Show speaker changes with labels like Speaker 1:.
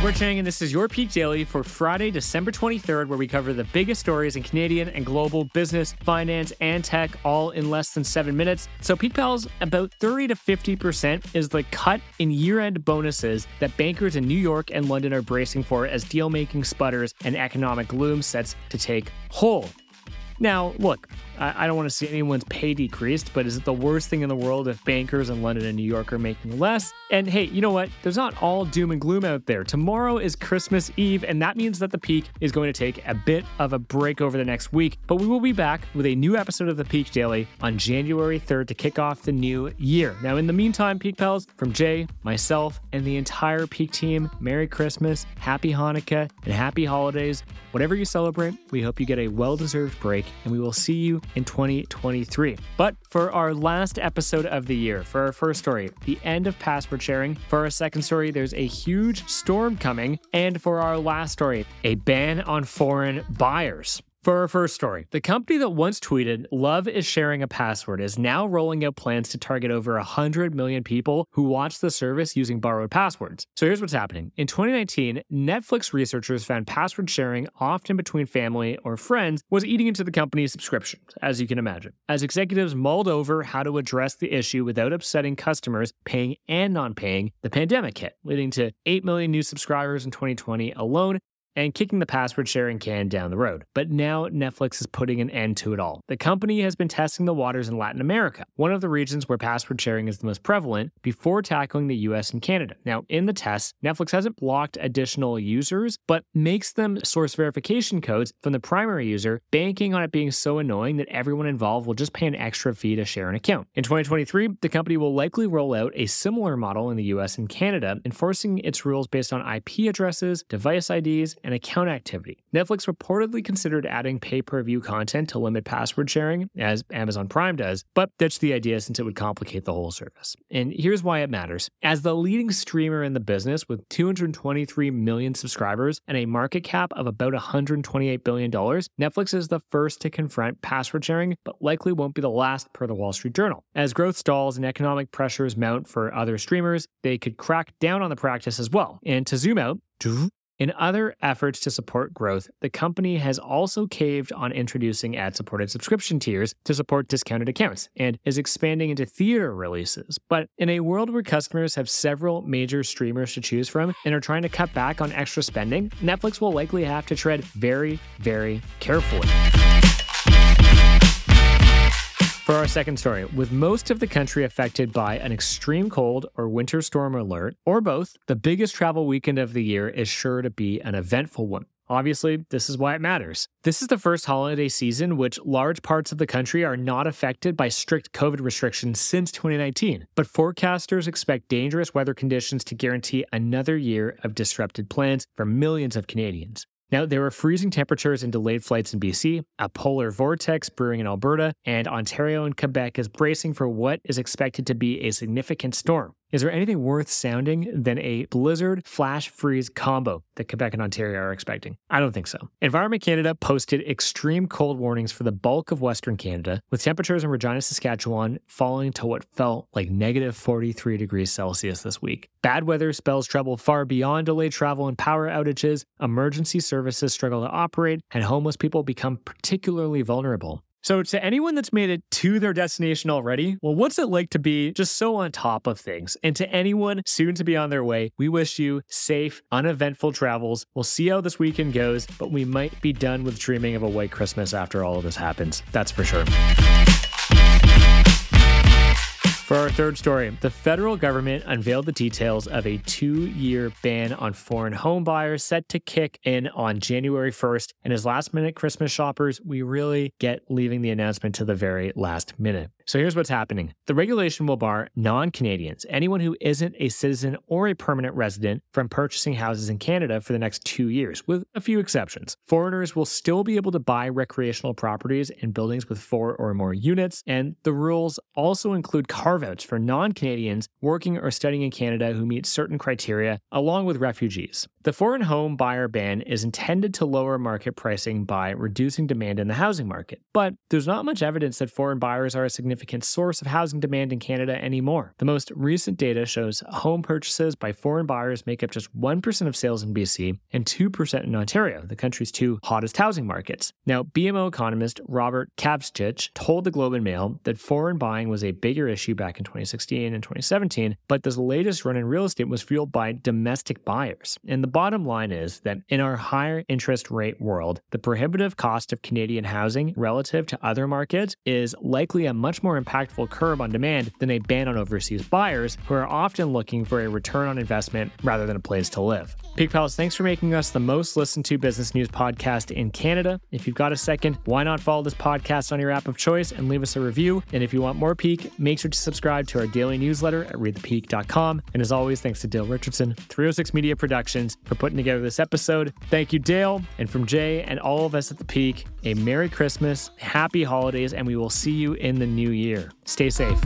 Speaker 1: I'm Chang, and this is your Peak Daily for Friday, December 23rd, where we cover the biggest stories in Canadian and global business, finance, and tech, all in less than seven minutes. So, Peak Pals, about 30 to 50% is the cut in year end bonuses that bankers in New York and London are bracing for as deal making sputters and economic gloom sets to take hold. Now, look, I, don't want to see anyone's pay decreased, but is it the worst thing in the world if bankers in London and New York are making less? And hey, you know what? There's not all doom and gloom out there. Tomorrow is Christmas Eve, and that means that the Peak is going to take a bit of a break over the next week. But we will be back with a new episode of the Peak Daily on January 3rd to kick off the new year. Now, in the meantime, Peak Pals, from Jay, myself, and the entire Peak team, Merry Christmas, Happy Hanukkah, and Happy Holidays. Whatever you celebrate, we hope you get a well deserved break, and we will see you in 2023. But for our last episode of the year, for our first story, the end of password sharing. For our second story, there's a huge storm coming. And for our last story, a ban on foreign buyers. For our first story, the company that once tweeted, Love is sharing a password, is now rolling out plans to target over 100 million people who watch the service using borrowed passwords. So here's what's happening. In 2019, Netflix researchers found password sharing, often between family or friends, was eating into the company's subscriptions, as you can imagine. As executives mulled over how to address the issue without upsetting customers paying and non paying, the pandemic hit, leading to 8 million new subscribers in 2020 alone and kicking the password sharing can down the road. But now Netflix is putting an end to it all. The company has been testing the waters in Latin America, one of the regions where password sharing is the most prevalent, before tackling the US and Canada. Now, in the test, Netflix hasn't blocked additional users, but makes them source verification codes from the primary user, banking on it being so annoying that everyone involved will just pay an extra fee to share an account. In 2023, the company will likely roll out a similar model in the US and Canada, enforcing its rules based on IP addresses, device IDs, and account activity. Netflix reportedly considered adding pay per view content to limit password sharing, as Amazon Prime does, but ditched the idea since it would complicate the whole service. And here's why it matters. As the leading streamer in the business with 223 million subscribers and a market cap of about $128 billion, Netflix is the first to confront password sharing, but likely won't be the last, per the Wall Street Journal. As growth stalls and economic pressures mount for other streamers, they could crack down on the practice as well. And to zoom out, in other efforts to support growth, the company has also caved on introducing ad supported subscription tiers to support discounted accounts and is expanding into theater releases. But in a world where customers have several major streamers to choose from and are trying to cut back on extra spending, Netflix will likely have to tread very, very carefully. For our second story, with most of the country affected by an extreme cold or winter storm alert, or both, the biggest travel weekend of the year is sure to be an eventful one. Obviously, this is why it matters. This is the first holiday season which large parts of the country are not affected by strict COVID restrictions since 2019. But forecasters expect dangerous weather conditions to guarantee another year of disrupted plans for millions of Canadians. Now, there are freezing temperatures and delayed flights in BC, a polar vortex brewing in Alberta, and Ontario and Quebec is bracing for what is expected to be a significant storm. Is there anything worth sounding than a blizzard flash freeze combo that Quebec and Ontario are expecting? I don't think so. Environment Canada posted extreme cold warnings for the bulk of Western Canada, with temperatures in Regina, Saskatchewan falling to what felt like negative 43 degrees Celsius this week. Bad weather spells trouble far beyond delayed travel and power outages, emergency services struggle to operate, and homeless people become particularly vulnerable. So, to anyone that's made it to their destination already, well, what's it like to be just so on top of things? And to anyone soon to be on their way, we wish you safe, uneventful travels. We'll see how this weekend goes, but we might be done with dreaming of a white Christmas after all of this happens. That's for sure. For our third story, the federal government unveiled the details of a two year ban on foreign home buyers set to kick in on January 1st. And as last minute Christmas shoppers, we really get leaving the announcement to the very last minute. So here's what's happening the regulation will bar non Canadians, anyone who isn't a citizen or a permanent resident, from purchasing houses in Canada for the next two years, with a few exceptions. Foreigners will still be able to buy recreational properties in buildings with four or more units, and the rules also include carve outs for non Canadians working or studying in Canada who meet certain criteria, along with refugees. The foreign home buyer ban is intended to lower market pricing by reducing demand in the housing market. But there's not much evidence that foreign buyers are a significant source of housing demand in Canada anymore. The most recent data shows home purchases by foreign buyers make up just 1% of sales in BC and 2% in Ontario, the country's two hottest housing markets. Now, BMO economist Robert Kavcic told the Globe and Mail that foreign buying was a bigger issue back in 2016 and 2017, but this latest run in real estate was fueled by domestic buyers. And the bottom line is that in our higher interest rate world, the prohibitive cost of Canadian housing relative to other markets is likely a much more impactful curb on demand than a ban on overseas buyers who are often looking for a return on investment rather than a place to live. Peak Pals, thanks for making us the most listened to business news podcast in Canada. If you've got a second, why not follow this podcast on your app of choice and leave us a review? And if you want more Peak, make sure to subscribe to our daily newsletter at readthepeak.com. And as always, thanks to Dale Richardson, 306 Media Productions, for putting together this episode. Thank you, Dale. And from Jay and all of us at the Peak, a Merry Christmas, Happy Holidays, and we will see you in the new year. Stay safe.